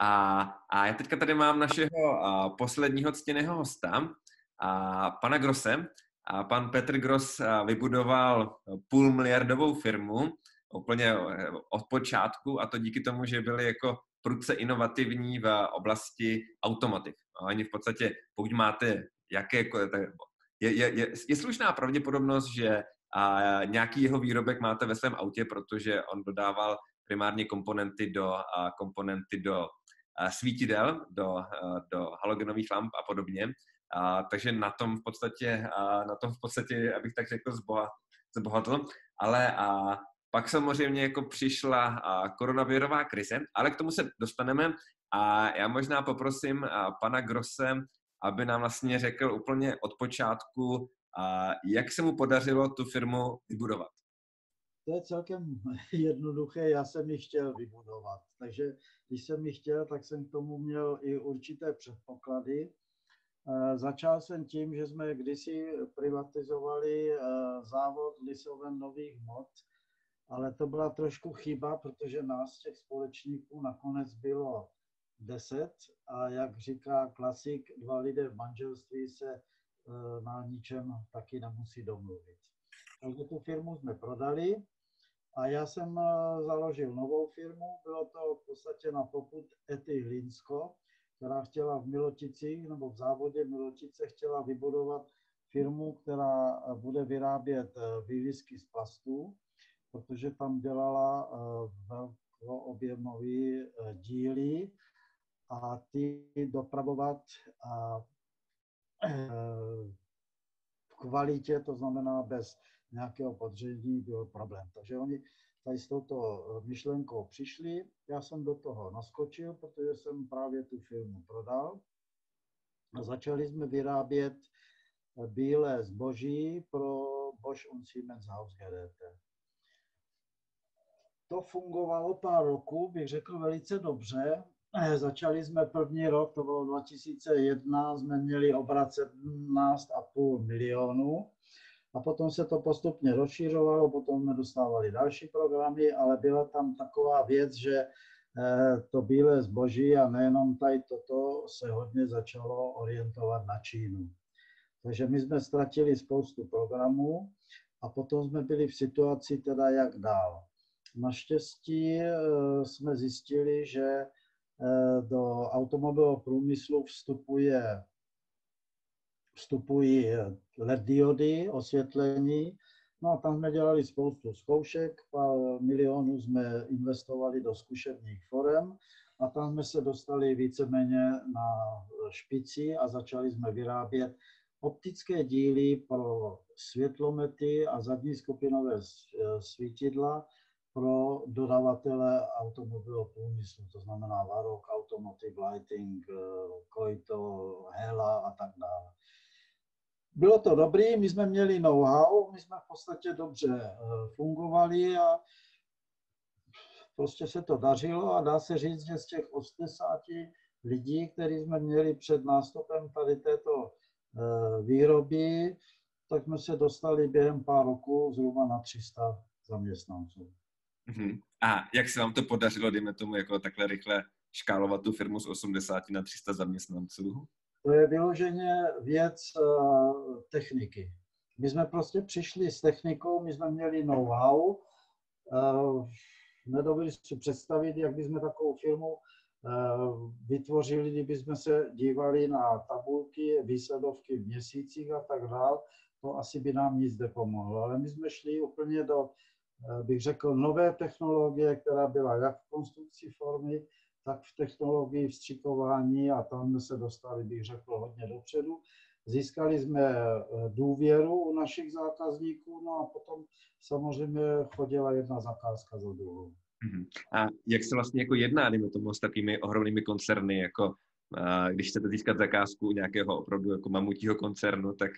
A, a já teďka tady mám našeho a, posledního ctěného hosta, a, pana Grosse. A pan Petr Gross vybudoval půl miliardovou firmu úplně eh, od počátku a to díky tomu, že byli jako prudce inovativní v oblasti automatik. A oni v podstatě, pokud máte jaké, je, je, je, je slušná pravděpodobnost, že a nějaký jeho výrobek máte ve svém autě, protože on dodával primárně komponenty do, a komponenty do a svítidel, do, do halogenových lamp a podobně. A, takže na tom v podstatě, a, na tom v podstatě, abych tak řekl, zbohatl. Ale a, pak samozřejmě jako přišla a, koronavirová krize, ale k tomu se dostaneme. A já možná poprosím a, pana Grosse, aby nám vlastně řekl úplně od počátku, a, jak se mu podařilo tu firmu vybudovat. To je celkem jednoduché, já jsem ji chtěl vybudovat. Takže když jsem ji chtěl, tak jsem k tomu měl i určité předpoklady. Začal jsem tím, že jsme kdysi privatizovali závod lisoven nových hmot, ale to byla trošku chyba, protože nás těch společníků nakonec bylo deset a jak říká klasik, dva lidé v manželství se e, na ničem taky nemusí domluvit. Takže tu firmu jsme prodali a já jsem e, založil novou firmu, bylo to v podstatě na poput Ety Hlinsko, která chtěla v Miloticích nebo v závodě Milotice chtěla vybudovat firmu, která bude vyrábět e, výlisky z plastů protože tam dělala eh, velkoobjemové eh, díly a ty dopravovat a eh, v kvalitě, to znamená bez nějakého podředí, byl problém. Takže oni tady s touto myšlenkou přišli, já jsem do toho naskočil, protože jsem právě tu firmu prodal a začali jsme vyrábět bílé zboží pro Bosch und Siemens Hausgeräte to fungovalo pár roků, bych řekl velice dobře. Eh, začali jsme první rok, to bylo 2001, jsme měli obrat 17,5 milionů a potom se to postupně rozšířovalo, potom jsme dostávali další programy, ale byla tam taková věc, že eh, to bílé zboží a nejenom tady toto se hodně začalo orientovat na Čínu. Takže my jsme ztratili spoustu programů a potom jsme byli v situaci teda jak dál. Naštěstí eh, jsme zjistili, že eh, do automobilového průmyslu vstupuje, vstupují LED diody, osvětlení, No a tam jsme dělali spoustu zkoušek, pár milionů jsme investovali do zkušebních forem a tam jsme se dostali víceméně na špici a začali jsme vyrábět optické díly pro světlomety a zadní skupinové eh, svítidla pro dodavatele automobilového průmyslu, to znamená Varok, Automotive Lighting, Koito, eh, Hela a tak dále. Bylo to dobrý, my jsme měli know-how, my jsme v podstatě dobře eh, fungovali a prostě se to dařilo a dá se říct, že z těch 80 lidí, který jsme měli před nástupem tady této eh, výroby, tak jsme se dostali během pár roků zhruba na 300 zaměstnanců. Uh-huh. A jak se vám to podařilo, dejme tomu, jako takhle rychle škálovat tu firmu z 80 na 300 zaměstnanců? To je vyloženě věc uh, techniky. My jsme prostě přišli s technikou, my jsme měli know-how, uh, nedovedli si představit, jak bychom takovou firmu uh, vytvořili, kdyby jsme se dívali na tabulky, výsledovky v měsících a tak dále, to asi by nám nic nepomohlo. Ale my jsme šli úplně do bych řekl, nové technologie, která byla jak v konstrukci formy, tak v technologii vstřikování a tam se dostali, bych řekl, hodně dopředu. Získali jsme eh, důvěru u našich zákazníků, no a potom samozřejmě chodila jedna zakázka za druhou. Mhm. A jak se vlastně jako jedná, dejme tomu, s takovými ohromnými koncerny, jako když chcete získat zakázku nějakého opravdu jako mamutího koncernu, tak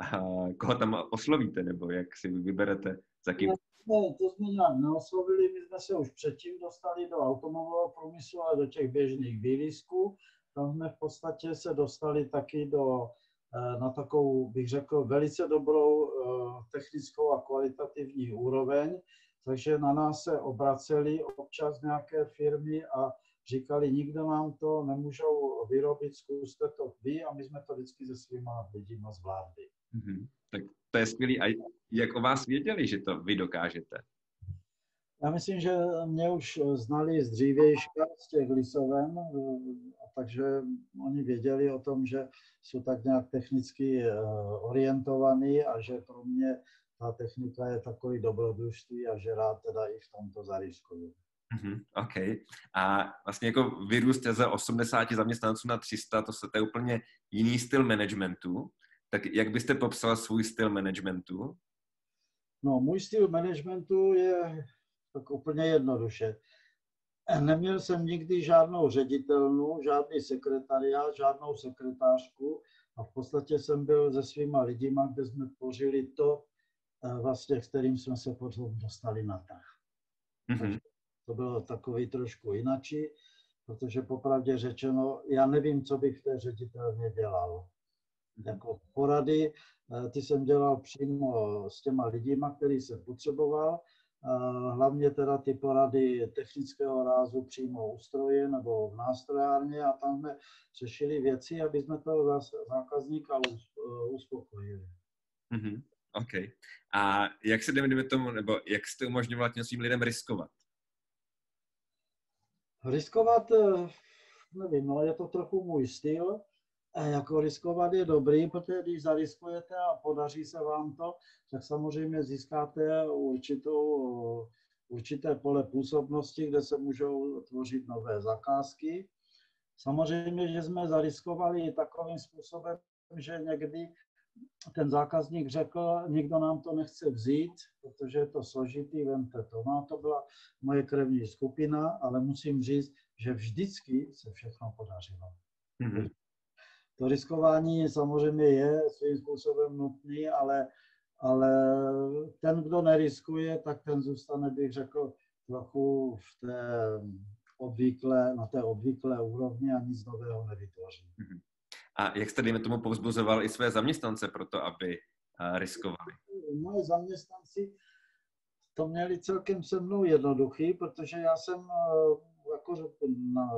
a koho tam oslovíte, nebo jak si vyberete, za kým jsme, to jsme nějak neoslovili, my jsme se už předtím dostali do automobilového průmyslu, ale do těch běžných výlisků. Tam jsme v podstatě se dostali taky do, eh, na takovou, bych řekl, velice dobrou eh, technickou a kvalitativní úroveň, takže na nás se obraceli občas nějaké firmy a říkali, nikdo nám to nemůžou vyrobit, zkuste to vy a my jsme to vždycky se svýma lidima zvládli. Mm-hmm. Tak to je skvělý. A jak o vás věděli, že to vy dokážete? Já myslím, že mě už znali z dřívějška, z těch lisoven, a takže oni věděli o tom, že jsou tak nějak technicky eh, orientovaní a že pro mě ta technika je takový dobrodružství a že rád teda i v tomto zariskuju. Mm-hmm, OK. A vlastně jako vyrůst ze 80 zaměstnanců na 300, to, se, to je úplně jiný styl managementu. Tak jak byste popsal svůj styl managementu? No, můj styl managementu je tak úplně jednoduše. Neměl jsem nikdy žádnou ředitelnu, žádný sekretariát, žádnou sekretářku a v podstatě jsem byl se svýma lidima, kde jsme tvořili to, eh, vlastně, kterým jsme se potom dostali na trh. Mm-hmm. To bylo takový trošku jinačí, protože popravdě řečeno, já nevím, co bych v té ředitelně dělal. Jako porady, eh, ty jsem dělal přímo s těma lidima, který jsem potřeboval, hlavně teda ty porady technického rázu přímo u stroje nebo v nástrojárně a tam jsme řešili věci, aby jsme toho zákazníka uspokojili. Mm-hmm. OK. A jak se jdeme tomu, nebo jak jste umožňoval těm svým lidem riskovat? Riskovat, eh, nevím, no je to trochu můj styl jako riskovat je dobrý, protože když zariskujete a podaří se vám to, tak samozřejmě získáte určitou, určité pole působnosti, kde se můžou tvořit nové zakázky. Samozřejmě, že jsme zariskovali takovým způsobem, že někdy ten zákazník řekl, nikdo nám to nechce vzít, protože je to složitý, vemte to. No to byla moje krevní skupina, ale musím říct, že vždycky se všechno podařilo. Mm-hmm. To riskování samozřejmě je svým způsobem nutný, ale, ale ten, kdo neriskuje, tak ten zůstane, bych řekl, trochu v té obvyklé, na té obvyklé úrovni a nic nového nevytvoří. Mhm. A jak jste, dejme tomu, povzbuzoval i své zaměstnance pro to, aby riskovali? Moje zaměstnanci to měli celkem se mnou jednoduchý, protože já jsem jako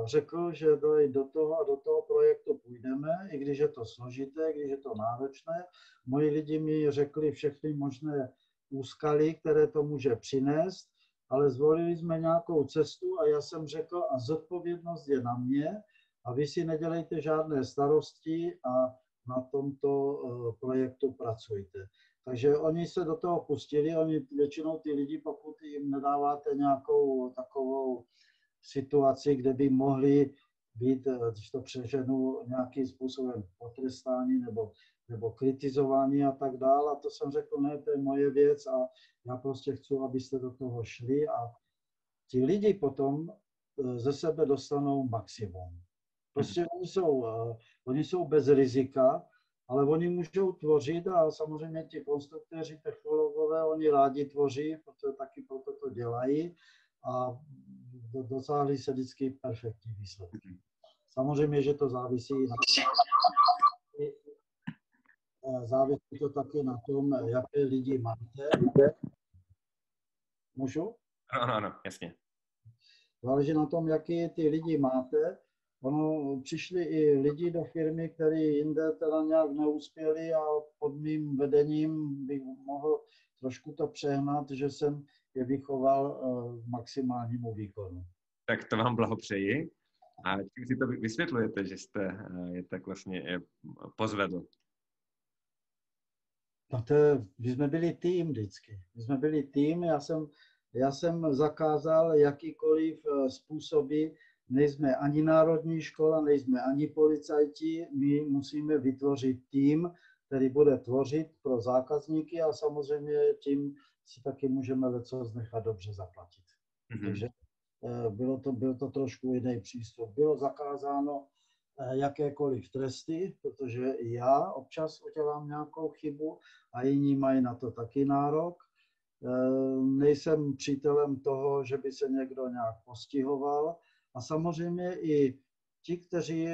řekl, že do toho a do toho projektu půjdeme, i když je to složité, když je to náročné. Moji lidi mi řekli všechny možné úskaly, které to může přinést, ale zvolili jsme nějakou cestu a já jsem řekl, a zodpovědnost je na mě a vy si nedělejte žádné starosti a na tomto eh, projektu pracujte. Takže oni se do toho pustili, oni většinou ty lidi, pokud jim nedáváte nějakou takovou situaci, kde by mohli být, eh, když to přeženu, nějakým způsobem potrestáni nebo, nebo kritizováni a tak dále. A to jsem řekl, ne, to je moje věc a já prostě chci, abyste do toho šli a ti lidi potom eh, ze sebe dostanou maximum. Prostě oni jsou, eh, oni jsou bez rizika, ale oni můžou tvořit a samozřejmě ti konstruktéři, technologové, oni rádi tvoří, protože taky proto to dělají a dosáhli se vždycky perfektní výsledky. Samozřejmě, že to závisí na závisí to také na tom, jaké lidi máte. Můžu? Ano, ano, jasně. Záleží na tom, jaký ty lidi máte. Ono, přišli i lidi do firmy, kteří jinde teda nějak neuspěli a pod mým vedením bych mohl trošku to přehnat, že jsem je vychoval k eh, maximálnímu výkonu. Tak to vám blahopřeji. A čím si to vysvětlujete, že jste eh, je tak vlastně pozvedl? No to, my jsme byli tým vždycky. My jsme byli tým, já jsem, já jsem zakázal jakýkoliv eh, způsoby, nejsme ani národní škola, nejsme ani policajti, my musíme vytvořit tým, který bude tvořit pro zákazníky a samozřejmě tím si taky můžeme leco nechat dobře zaplatit. Mm-hmm. Takže eh, bylo to, byl to trošku jiný přístup. Bylo zakázáno eh, jakékoliv tresty, protože já občas udělám nějakou chybu a jiní mají na to taky nárok. Eh, nejsem přítelem toho, že by se někdo nějak postihoval a samozřejmě i ti, kteří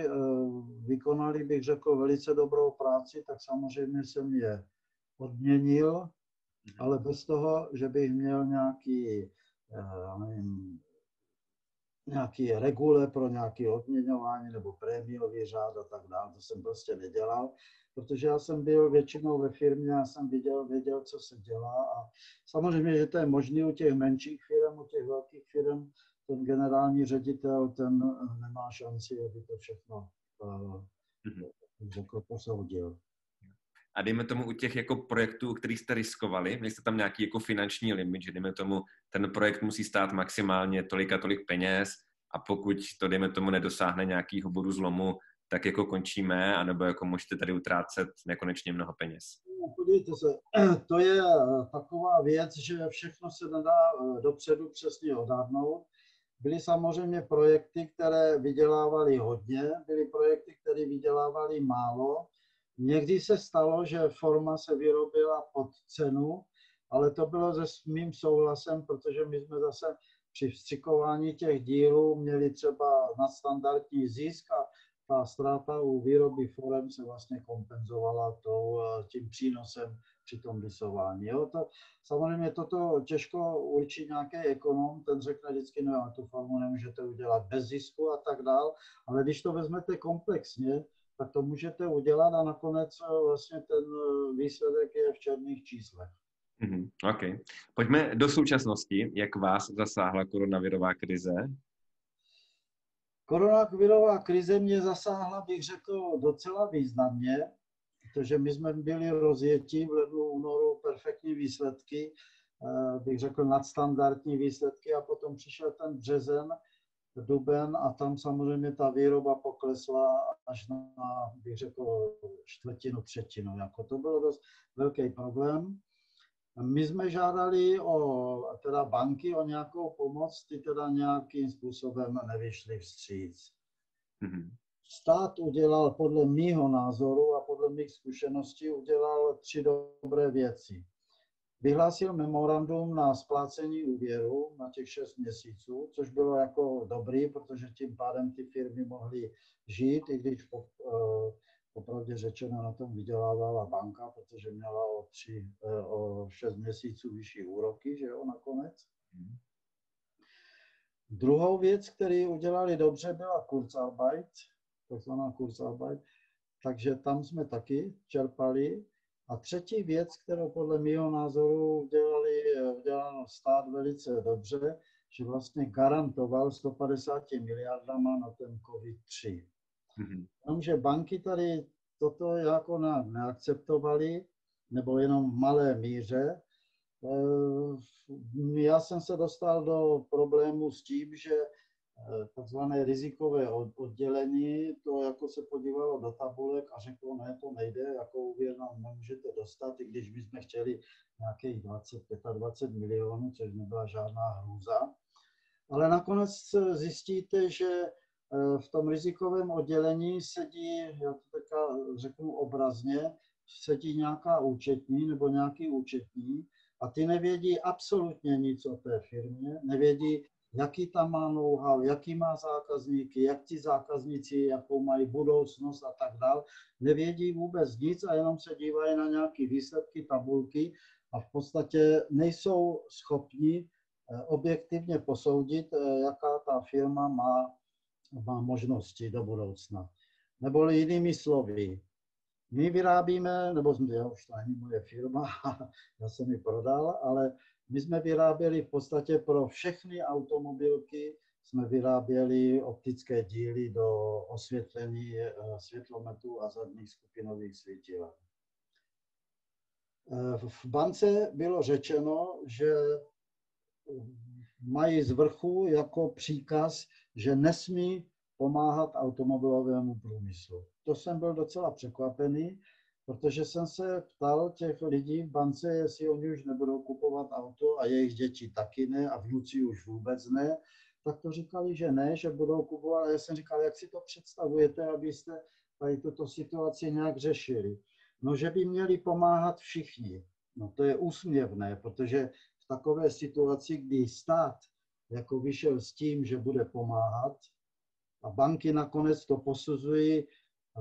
vykonali, bych řekl, velice dobrou práci, tak samozřejmě jsem je odměnil. Ale bez toho, že bych měl nějaký, já nevím, nějaký regule pro nějaké odměňování nebo prémiový řád a tak dále. To jsem prostě nedělal, protože já jsem byl většinou ve firmě, já jsem viděl, věděl, co se dělá a samozřejmě, že to je možné u těch menších firm, u těch velkých firm, ten generální ředitel, ten nemá šanci, aby to všechno uh, řekl, posoudil. A dejme tomu u těch jako projektů, u kterých jste riskovali, měli jste tam nějaký jako finanční limit, že dejme tomu, ten projekt musí stát maximálně tolik a tolik peněz a pokud to, dejme tomu, nedosáhne nějakýho bodu zlomu, tak jako končíme, anebo jako můžete tady utrácet nekonečně mnoho peněz. No, podívejte se, to je eh, taková věc, že všechno se nedá eh, dopředu přesně odhadnout. Byly samozřejmě projekty, které vydělávaly hodně, byly projekty, které vydělávaly málo, Někdy se stalo, že forma se vyrobila pod cenu, ale to bylo se mým souhlasem, protože my jsme zase při vstřikování těch dílů měli třeba nadstandardní zisk a ta ztráta u výroby forem se vlastně kompenzovala tou, tím přínosem při tom lisování. Jo? To, samozřejmě toto těžko určit nějaký ekonom, ten řekne vždycky, no tu formu nemůžete udělat bez zisku a tak dál, ale když to vezmete komplexně, tak to můžete udělat a nakonec eh, vlastně ten eh, výsledek je v černých číslech. Mm-hmm, OK. Pojďme do současnosti. Jak vás zasáhla koronavirová krize? Koronavirová krize mě zasáhla, bych řekl, docela významně, protože my jsme byli rozjetí v lednu, únoru, perfektní výsledky, eh, bych řekl nadstandardní výsledky a potom přišel ten březen, duben a tam samozřejmě ta výroba poklesla až na, bych řekl, čtvrtinu, třetinu. Jako to byl dost velký problém. My jsme žádali o teda banky o nějakou pomoc, ty teda nějakým způsobem nevyšly vstříc. Mm-hmm. Stát udělal podle mýho názoru a podle mých zkušeností udělal tři dobré věci vyhlásil memorandum na splácení úvěru na těch 6 měsíců, což bylo jako dobrý, protože tím pádem ty firmy mohly žít, i když po, eh, popravdě řečeno na tom vydělávala banka, protože měla o, tři, eh, o 6 měsíců vyšší úroky, že jo, nakonec. Hmm. Druhou věc, který udělali dobře, byla Kurzarbeit, takzvaná Kurzarbeit, takže tam jsme taky čerpali a třetí věc, kterou podle mého názoru udělali, udělal stát velice dobře, že vlastně garantoval 150 miliardama na ten COVID-3. Mm-hmm. Jenomže banky tady toto jako neakceptovali, nebo jenom v malé míře. Eh, já jsem se dostal do problému s tím, že Eh, takzvané rizikové oddělení, to jako se podívalo do tabulek a řeklo, ne, to nejde, jako úvěr nám nemůžete dostat, i když bychom chtěli nějakých 20, 25 milionů, což nebyla žádná hrůza. Ale nakonec zjistíte, že eh, v tom rizikovém oddělení sedí, já to teďka řeknu obrazně, sedí nějaká účetní nebo nějaký účetní a ty nevědí absolutně nic o té firmě, nevědí jaký tam má know-how, jaký má zákazníky, jak ti zákazníci, jakou mají budoucnost a tak dál. Nevědí vůbec nic a jenom se dívají na nějaké výsledky, tabulky a v podstatě nejsou schopni eh, objektivně posoudit, eh, jaká ta firma má, má možnosti do budoucna. Nebo jinými slovy, my vyrábíme, nebo já už to není moje firma, já jsem ji prodal, ale my jsme vyráběli v podstatě pro všechny automobilky, jsme vyráběli optické díly do osvětlení eh, světlometů a zadních skupinových svítil. Eh, v bance bylo řečeno, že mají z vrchu jako příkaz, že nesmí pomáhat automobilovému průmyslu. To jsem byl docela překvapený, protože jsem se ptal těch lidí v bance, jestli oni už nebudou kupovat auto a jejich děti taky ne a vnuci už vůbec ne, tak to říkali, že ne, že budou kupovat. A já jsem říkal, jak si to představujete, abyste tady tuto situaci nějak řešili. No, že by měli pomáhat všichni. No to je úsměvné, protože v takové situaci, kdy stát jako vyšel s tím, že bude pomáhat a banky nakonec to posuzují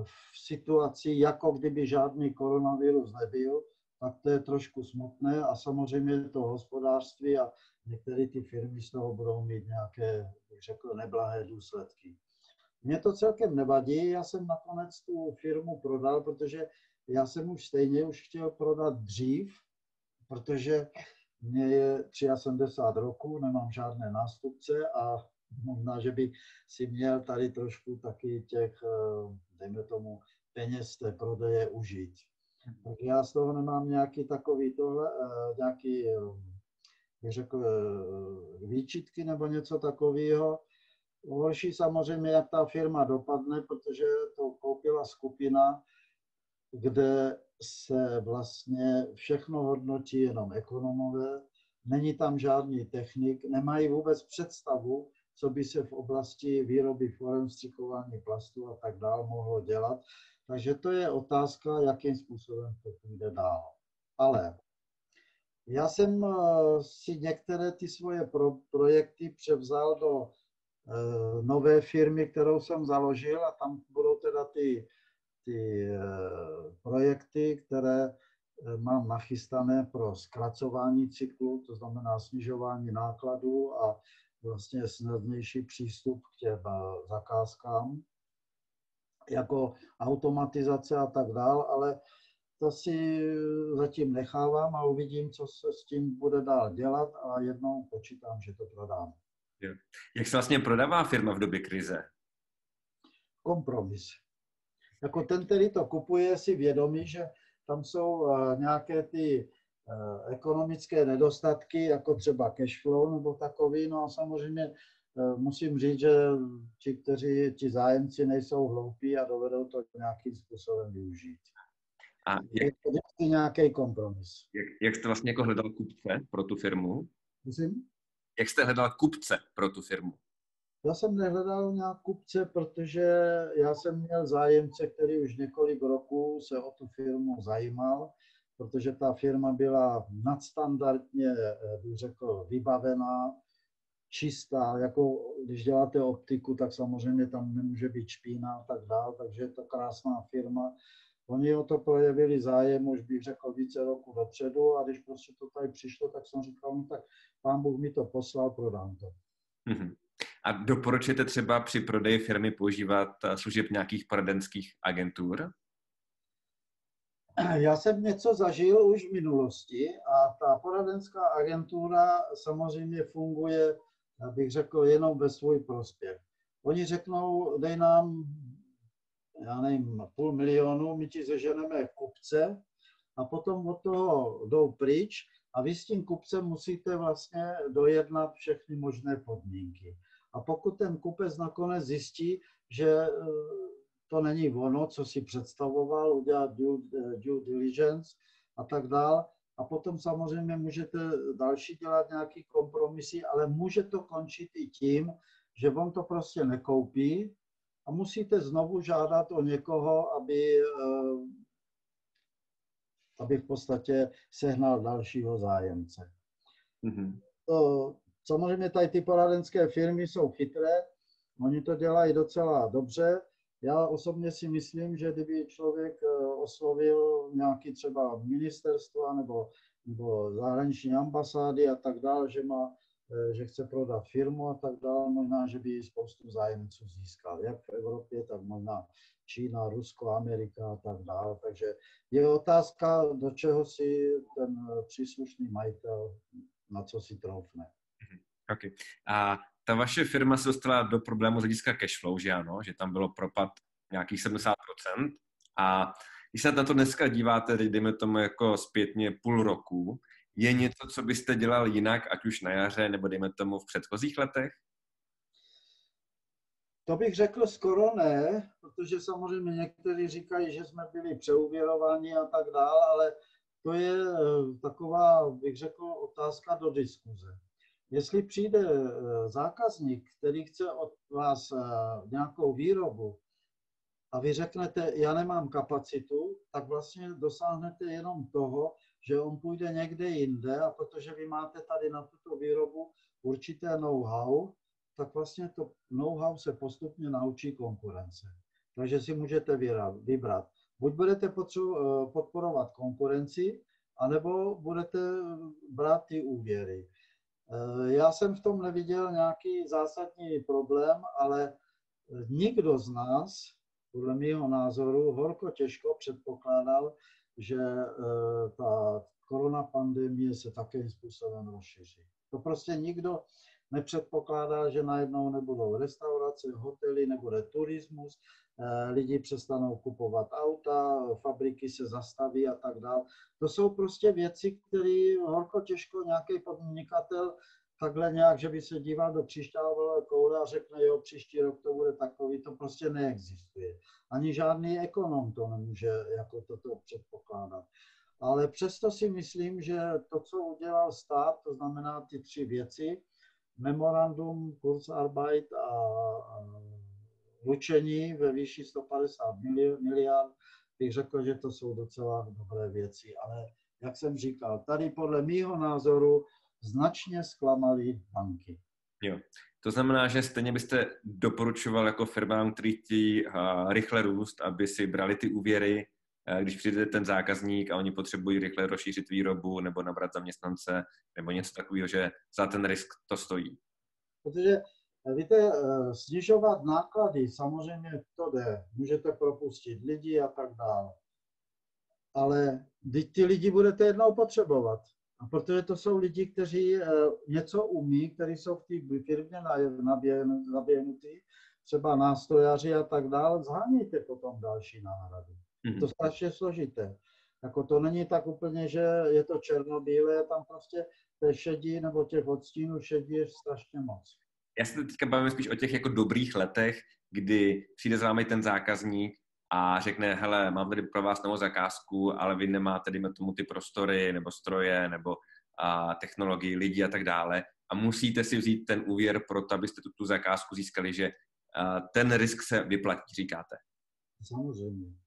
v situaci, jako kdyby žádný koronavirus nebyl, tak to je trošku smutné a samozřejmě to hospodářství a některé ty firmy z toho budou mít nějaké, bych řekl, neblahé důsledky. Mě to celkem nevadí, já jsem nakonec tu firmu prodal, protože já jsem už stejně už chtěl prodat dřív, protože mě je 73 roku, nemám žádné nástupce a možná, že bych si měl tady trošku taky těch, eh, dejme tomu, peněz té prodeje užít. Takže já z toho nemám nějaký takový tohle, eh, nějaký, eh, bych řekl, výčitky nebo něco takového. Horší samozřejmě, jak ta firma dopadne, protože to koupila skupina, kde se vlastně všechno hodnotí jenom ekonomové, není tam žádný technik, nemají vůbec představu, co by se v oblasti výroby forem, střikování plastu a tak dále mohlo dělat. Takže to je otázka, jakým způsobem to půjde dál. Ale já jsem eh, si některé ty svoje pro, projekty převzal do e, nové firmy, kterou jsem založil a tam budou teda ty ty eh, projekty, které mám nachystané pro zkracování cyklu, to znamená snižování nákladů a vlastně snadnější přístup k těm eh, zakázkám, jako automatizace a tak dál, ale to si zatím nechávám a uvidím, co se s tím bude dál dělat a jednou počítám, že to prodám. Jak se vlastně prodává firma v době krize? Kompromis jako ten, který to kupuje, si vědomí, že tam jsou eh, nějaké ty eh, ekonomické nedostatky, jako třeba cash flow nebo takový. No a samozřejmě eh, musím říct, že ti, kteří, ti zájemci nejsou hloupí a dovedou to nějakým způsobem využít. A jak, je to vždycky nějaký kompromis. Jak, jak jste vlastně jako hledal kupce pro tu firmu? Myslím? Jak jste hledal kupce pro tu firmu? Já jsem nehledal nějak kupce, protože já jsem měl zájemce, který už několik roků se o tu firmu zajímal, protože ta firma byla nadstandardně, bych řekl, vybavená, čistá, jako když děláte optiku, tak samozřejmě tam nemůže být špína a tak dál, takže je to krásná firma. Oni o to projevili zájem, už bych řekl, více roku dopředu a když prostě to tady přišlo, tak jsem říkal, no tak pán Bůh mi to poslal, prodám to. Mm-hmm. A doporučujete třeba při prodeji firmy používat eh, služeb nějakých poradenských agentur? Já jsem něco zažil už v minulosti a ta poradenská agentura samozřejmě funguje, bych řekl, jenom ve svůj prospěch. Oni řeknou, dej nám, já nevím, půl milionu, my ti zeženeme kupce a potom od toho jdou pryč a vy s tím kupcem musíte vlastně dojednat všechny možné podmínky. A pokud ten kupec nakonec zjistí, že eh, to není ono, co si představoval, udělat due, eh, due diligence a tak dále, a potom samozřejmě můžete další dělat nějaký kompromisy, ale může to končit i tím, že on to prostě nekoupí a musíte znovu žádat o někoho, aby, eh, aby v podstatě sehnal dalšího zájemce. Mm-hmm. To, Samozřejmě tady ty poradenské firmy jsou chytré, oni to dělají docela dobře. Já osobně si myslím, že kdyby člověk eh, oslovil nějaký třeba ministerstva nebo, nebo zahraniční ambasády a tak dále, že má eh, že chce prodat firmu a tak dále, možná, že by spoustu zájemců získal, jak v Evropě, tak možná Čína, Rusko, Amerika a tak dále. Takže je otázka, do čeho si ten příslušný majitel, na co si troufne. Okay. A ta vaše firma se dostala do problému z hlediska cashflow, že ano, že tam bylo propad nějakých 70%. A když se na to dneska díváte, dejme tomu jako zpětně půl roku, je něco, co byste dělal jinak, ať už na jaře, nebo dejme tomu v předchozích letech? To bych řekl skoro ne, protože samozřejmě někteří říkají, že jsme byli přeuvěrováni a tak dále, ale to je eh, taková, bych řekl, otázka do diskuze. Jestli přijde eh, zákazník, který chce od vás eh, nějakou výrobu a vy řeknete, já nemám kapacitu, tak vlastně dosáhnete jenom toho, že on půjde někde jinde a protože vy máte tady na tuto výrobu určité know-how, tak vlastně to know-how se postupně naučí konkurence. Takže si můžete vybrat. Buď budete eh, podporovat konkurenci, anebo budete brát ty úvěry. Já jsem v tom neviděl nějaký zásadní problém, ale nikdo z nás, podle mého názoru, horko těžko předpokládal, že ta korona pandemie se takým způsobem rozšíří. To prostě nikdo nepředpokládá, že najednou nebudou restaurace, hotely, nebude turismus, eh, lidi přestanou kupovat auta, fabriky se zastaví a tak dále. To jsou prostě věci, které horko těžko nějaký podnikatel takhle nějak, že by se díval do křišťálové koule a řekne, jo, příští rok to bude takový, to prostě neexistuje. Ani žádný ekonom to nemůže jako toto předpokládat. Ale přesto si myslím, že to, co udělal stát, to znamená ty tři věci, memorandum, Kurzarbeit a ručení ve výši 150 miliard, bych řekl, že to jsou docela dobré věci. Ale jak jsem říkal, tady podle mýho názoru značně zklamaly banky. Jo. To znamená, že stejně byste doporučoval jako firmám, který chtějí rychle růst, aby si brali ty úvěry když přijde ten zákazník a oni potřebují rychle rozšířit výrobu nebo nabrat zaměstnance nebo něco takového, že za ten risk to stojí. Protože eh, víte, eh, snižovat náklady, samozřejmě to jde, můžete propustit lidi a tak dále. Ale ty lidi budete jednou potřebovat. A protože to jsou lidi, kteří něco umí, kteří jsou v té firmě naběhnutí, třeba nástrojaři a tak dále, zhánějte potom další náhrady. Mm-hmm. To strašně složité. Jako to není tak úplně, že je to černobílé, tam prostě té šedí nebo těch odstínů šedí je strašně moc. Já se teďka bavím spíš o těch jako dobrých letech, kdy přijde za vámi ten zákazník a řekne, hele, mám tady pro vás novou zakázku, ale vy nemáte, dejme tomu, ty prostory nebo stroje nebo a, technologii, lidi a tak dále a musíte si vzít ten úvěr pro to, abyste tu, tu zakázku získali, že a, ten risk se vyplatí, říkáte. Samozřejmě.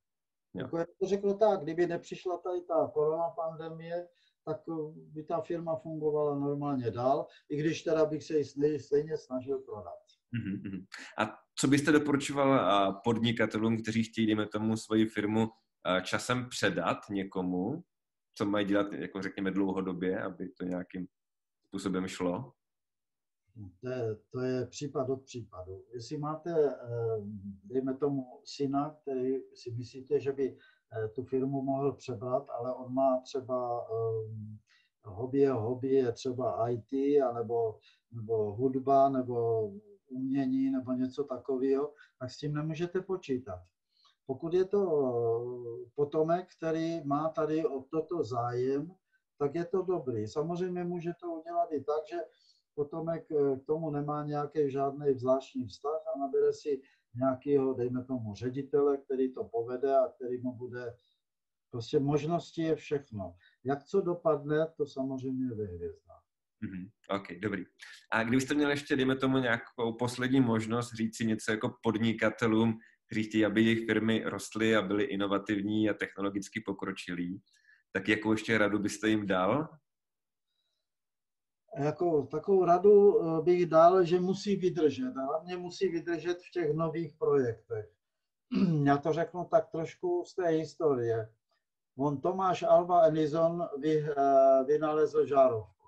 Jako jak to řekl tak, kdyby nepřišla tady ta korona pandemie, tak by ta firma fungovala normálně dál, i když teda bych se ji stejně snažil prodat. Uh-huh. A co byste doporučoval podnikatelům, kteří chtějí, dejme tomu, svoji firmu časem předat někomu, co mají dělat, jako řekněme, dlouhodobě, aby to nějakým způsobem šlo? To je, to je případ od případu. Jestli máte, eh, dejme tomu, syna, který si myslíte, že by eh, tu firmu mohl přebrat, ale on má třeba um, hobby, hobby je třeba IT, anebo, nebo hudba, nebo umění, nebo něco takového, tak s tím nemůžete počítat. Pokud je to potomek, který má tady o toto zájem, tak je to dobrý. Samozřejmě může to udělat i tak, že potomek eh, k tomu nemá nějaký žádný zvláštní vztah a nabere si nějakého, dejme tomu, ředitele, který to povede a který mu bude, prostě možnosti je všechno. Jak co dopadne, to samozřejmě ve. Mm-hmm. OK, dobrý. A kdybyste měli ještě, dejme tomu, nějakou poslední možnost říct si něco jako podnikatelům, kteří chtějí, aby jejich firmy rostly a byly inovativní a technologicky pokročilí, tak jakou ještě radu byste jim dal? Jako takovou radu eh, bych dal, že musí vydržet. A hlavně musí vydržet v těch nových projektech. Já to řeknu tak trošku z té historie. On Tomáš Alva Edison vy, eh, vynalezl žárovku.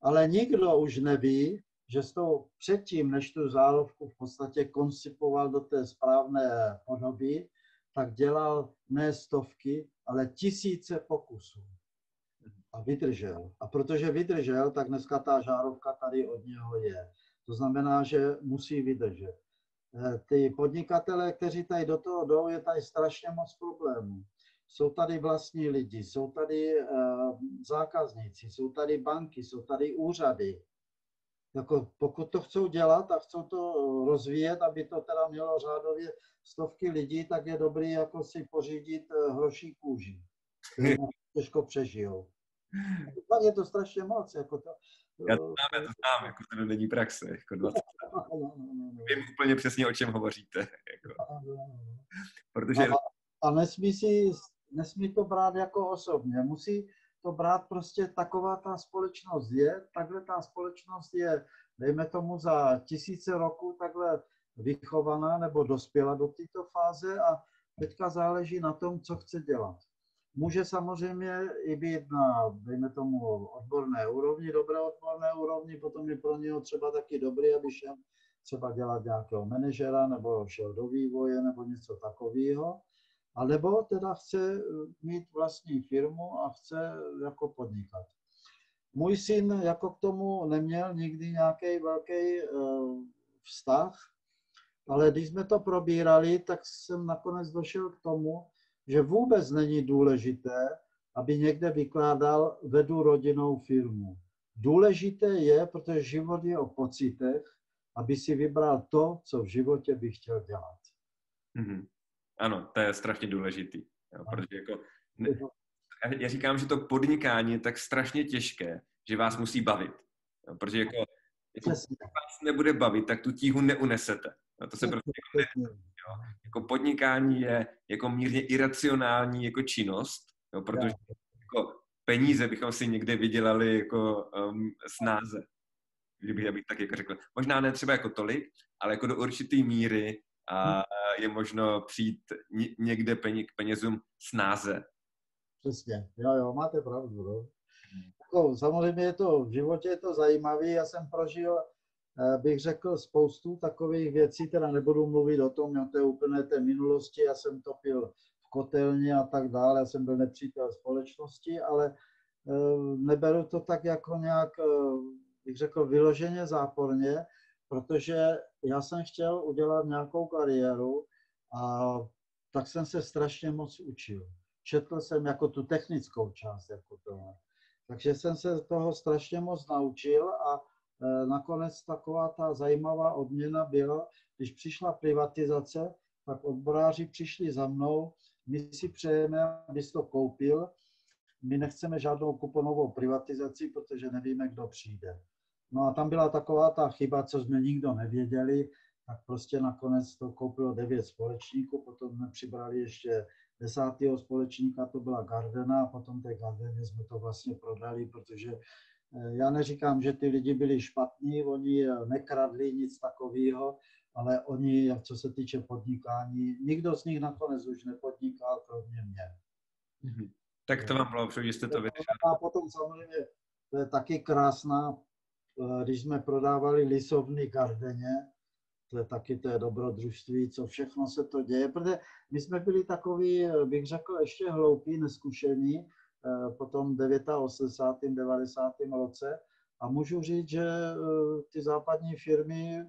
Ale nikdo už neví, že s tou předtím, než tu zárovku v podstatě koncipoval do té správné podoby, tak dělal ne stovky, ale tisíce pokusů a vydržel. A protože vydržel, tak dneska ta žárovka tady od něho je. To znamená, že musí vydržet. Eh, ty podnikatele, kteří tady do toho jdou, je tady strašně moc problémů. Jsou tady vlastní lidi, jsou tady uh, zákazníci, jsou tady banky, jsou tady úřady. Jako pokud to chcou dělat a chcou to rozvíjet, aby to teda mělo řádově stovky lidí, tak je dobrý jako si pořídit eh, hroší kůži. Těžko přežijou. Je to strašně moc. Jako to, já to znám, já to znám, jako to není praxe, jako 20 no, no, no, Vím úplně přesně, o čem hovoříte. Jako. Protože... A, a nesmí, si, nesmí to brát jako osobně, musí to brát prostě taková ta společnost je, takhle ta společnost je, dejme tomu za tisíce roků takhle vychovaná nebo dospěla do této fáze a teďka záleží na tom, co chce dělat. Může samozřejmě i být na, dejme tomu, odborné úrovni, dobré odborné úrovni, potom je pro něho třeba taky dobrý, aby šel třeba dělat nějakého manažera, nebo šel do vývoje, nebo něco takového. A nebo teda chce mít vlastní firmu a chce jako podnikat. Můj syn jako k tomu neměl nikdy nějaký velký vztah, ale když jsme to probírali, tak jsem nakonec došel k tomu, že vůbec není důležité, aby někde vykládal vedu rodinnou firmu. Důležité je, protože život je o pocitech, aby si vybral to, co v životě by chtěl dělat. Mm-hmm. Ano, to je strašně důležitý. Jo, protože jako, ne, já říkám, že to podnikání je tak strašně těžké, že vás musí bavit. Jo, protože jako, jako vás nebude bavit, tak tu tíhu neunesete. No to se prostě jako, jo. jako podnikání je jako mírně iracionální jako činnost, jo, protože jako peníze bychom si někde vydělali jako um, snáze. Kdybych já bych tak jako řekl. Možná ne třeba jako tolik, ale jako do určité míry a hm. je možno přijít někde peněz, k penězům snáze. Přesně, jo, jo, máte pravdu. No. Jako, samozřejmě je to, v životě je to zajímavé. Já jsem prožil bych řekl spoustu takových věcí, teda nebudu mluvit o tom, o té úplné té minulosti, já jsem topil v kotelně a tak dále, já jsem byl nepřítel společnosti, ale eh, neberu to tak jako nějak, eh, bych řekl, vyloženě záporně, protože já jsem chtěl udělat nějakou kariéru a tak jsem se strašně moc učil. Četl jsem jako tu technickou část, jako tohle. Takže jsem se toho strašně moc naučil a Eh, nakonec taková ta zajímavá odměna byla, když přišla privatizace, tak odboráři přišli za mnou, my si přejeme, abys to koupil, my nechceme žádnou kuponovou privatizaci, protože nevíme, kdo přijde. No a tam byla taková ta chyba, co jsme nikdo nevěděli, tak prostě nakonec to koupilo devět společníků, potom jsme přibrali ještě desátého společníka, to byla Gardena, a potom té Gardeně jsme to vlastně prodali, protože Eh, já neříkám, že ty lidi byli špatní, oni eh, nekradli nic takového, ale oni, co se týče podnikání, nikdo z nich nakonec už nepodnikal, kromě mě. Mm-hmm. Tak to vám bylo, že jste to vyřešili. A potom samozřejmě, to je taky krásná, eh, když jsme prodávali lisovny Gardeně, to je taky to je dobrodružství, co všechno se to děje, protože my jsme byli takový, bych řekl, ještě hloupí, neskušení, Eh, potom 89. 90. roce. A můžu říct, že eh, ty západní firmy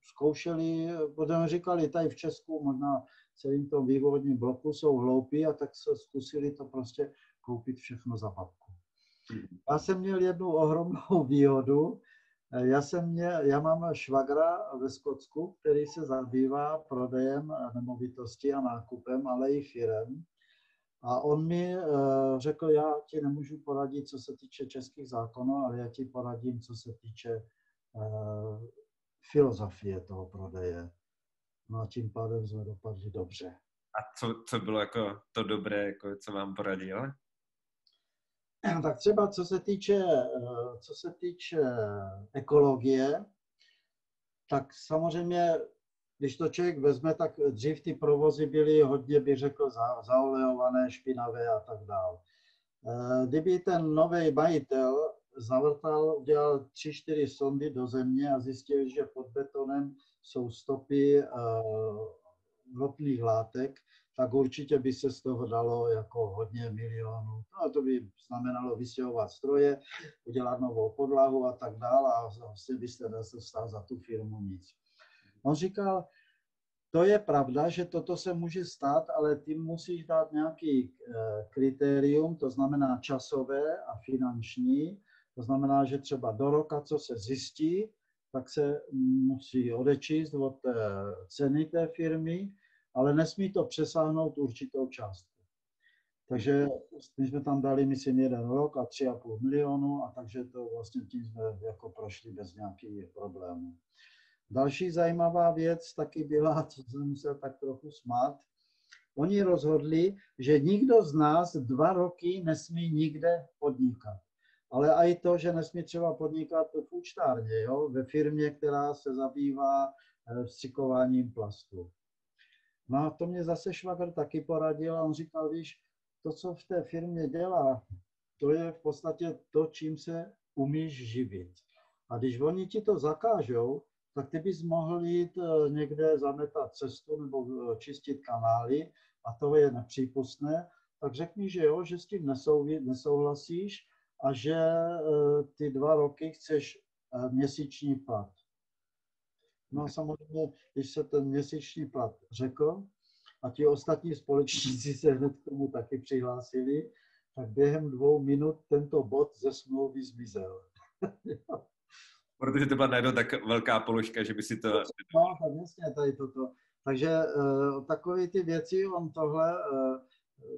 zkoušeli, potom říkali, tady v Česku možná celým tom vývodním bloku jsou hloupí a tak se zkusili to prostě koupit všechno za babku. Já jsem měl jednu ohromnou výhodu. Eh, já, jsem měl, já mám švagra ve Skotsku, který se zabývá prodejem nemovitostí a nákupem, ale i firem. A on mi uh, řekl, já ti nemůžu poradit, co se týče českých zákonů, ale já ti poradím, co se týče uh, filozofie toho prodeje. No a tím pádem jsme dopadli dobře. A co, co bylo jako to dobré, jako co vám poradil? Tak třeba co se týče, uh, co se týče ekologie, tak samozřejmě když to člověk vezme, tak dřív ty provozy byly hodně, bych řekl, za, zaolejované, špinavé a tak dále. Eh, kdyby ten nový majitel zavrtal, udělal tři, čtyři sondy do země a zjistil, že pod betonem jsou stopy uh, ropných látek, tak určitě by se z toho dalo jako hodně milionů. No, to by znamenalo vystěhovat stroje, udělat novou podlahu a tak dále a vlastně byste nedostal za tu firmu nic. On říkal, to je pravda, že toto se může stát, ale ty musíš dát nějaký eh, kritérium, to znamená časové a finanční. To znamená, že třeba do roka, co se zjistí, tak se musí odečíst od ceny té firmy, ale nesmí to přesáhnout určitou částku. Takže my jsme tam dali, myslím, jeden rok a tři a půl milionu a takže to vlastně tím jsme jako prošli bez nějakých problémů. Další zajímavá věc taky byla, co jsem musel tak trochu smát. Oni rozhodli, že nikdo z nás dva roky nesmí nikde podnikat. Ale i to, že nesmí třeba podnikat v účtárně, jo? ve firmě, která se zabývá eh, vstřikováním plastu. No a to mě zase švagr taky poradil a on říkal, víš, to, co v té firmě dělá, to je v podstatě to, čím se umíš živit. A když oni ti to zakážou, tak ty bys mohl jít eh, někde zametat cestu nebo eh, čistit kanály a to je nepřípustné, tak řekni, že jo, že s tím nesouhlasíš a že eh, ty dva roky chceš měsíční plat. No a samozřejmě, když se ten měsíční plat řekl a ti ostatní společníci se hned k tomu taky přihlásili, tak během dvou minut tento bod ze smlouvy zmizel. Protože to byla najednou tak velká položka, že by si to... No, tak jasně, tady toto. Takže uh, takové ty věci, on tohle uh,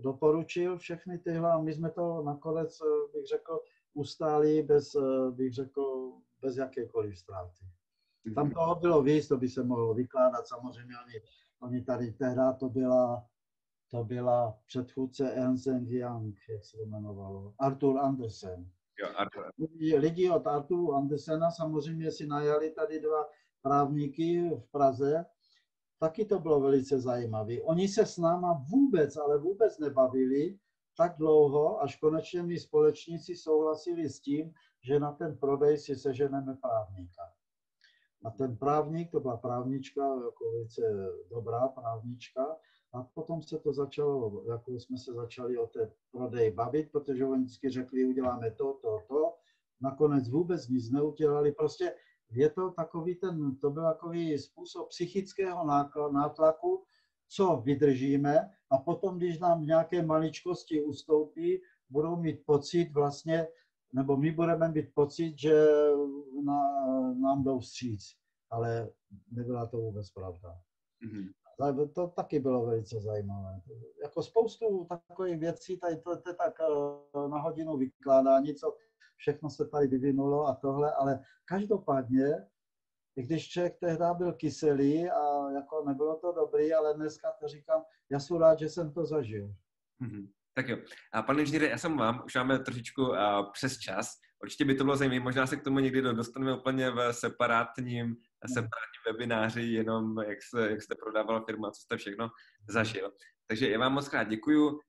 doporučil, všechny tyhle, a my jsme to nakonec, uh, bych řekl, ustáli bez, uh, bych řekl, bez jakékoliv ztráty. Tam toho bylo víc, to by se mohlo vykládat, samozřejmě oni, oni tady tehdy to byla, to byla předchůdce Ernst Young, jak se to jmenovalo, Arthur Andersen. Jo, Arthur. Lidi od Arturu Andersena samozřejmě si najali tady dva právníky v Praze, taky to bylo velice zajímavé. Oni se s náma vůbec, ale vůbec nebavili tak dlouho, až konečně mi společníci souhlasili s tím, že na ten prodej si seženeme právníka. A ten právník, to byla právnička, jako velice dobrá právnička, a potom se to začalo, jako jsme se začali o té prodej bavit, protože oni vždycky řekli, uděláme to, to, to. Nakonec vůbec nic neudělali. Prostě je to takový ten, to byl takový způsob psychického nátlaku, co vydržíme a potom, když nám nějaké maličkosti ustoupí, budou mít pocit vlastně, nebo my budeme mít pocit, že na, nám jdou vstříc. Ale nebyla to vůbec pravda. Mm-hmm to taky bylo velice zajímavé. Jako spoustu takových věcí, tady to, to je tak eh, na hodinu vykládání, co všechno se tady vyvinulo a tohle, ale každopádně, i když člověk tehdy byl kyselý a jako nebylo to dobrý, ale dneska to říkám, já jsem rád, že jsem to zažil. Mm-hmm. Tak jo. A pane inženýre, já jsem vám, už máme trošičku uh, přes čas. Určitě by to bylo zajímavé, možná se k tomu někdy dostaneme úplně v separátním separátním webináři, jenom jak, se, jak jste prodával firma, co jste všechno zažil. Takže já vám moc krát děkuju.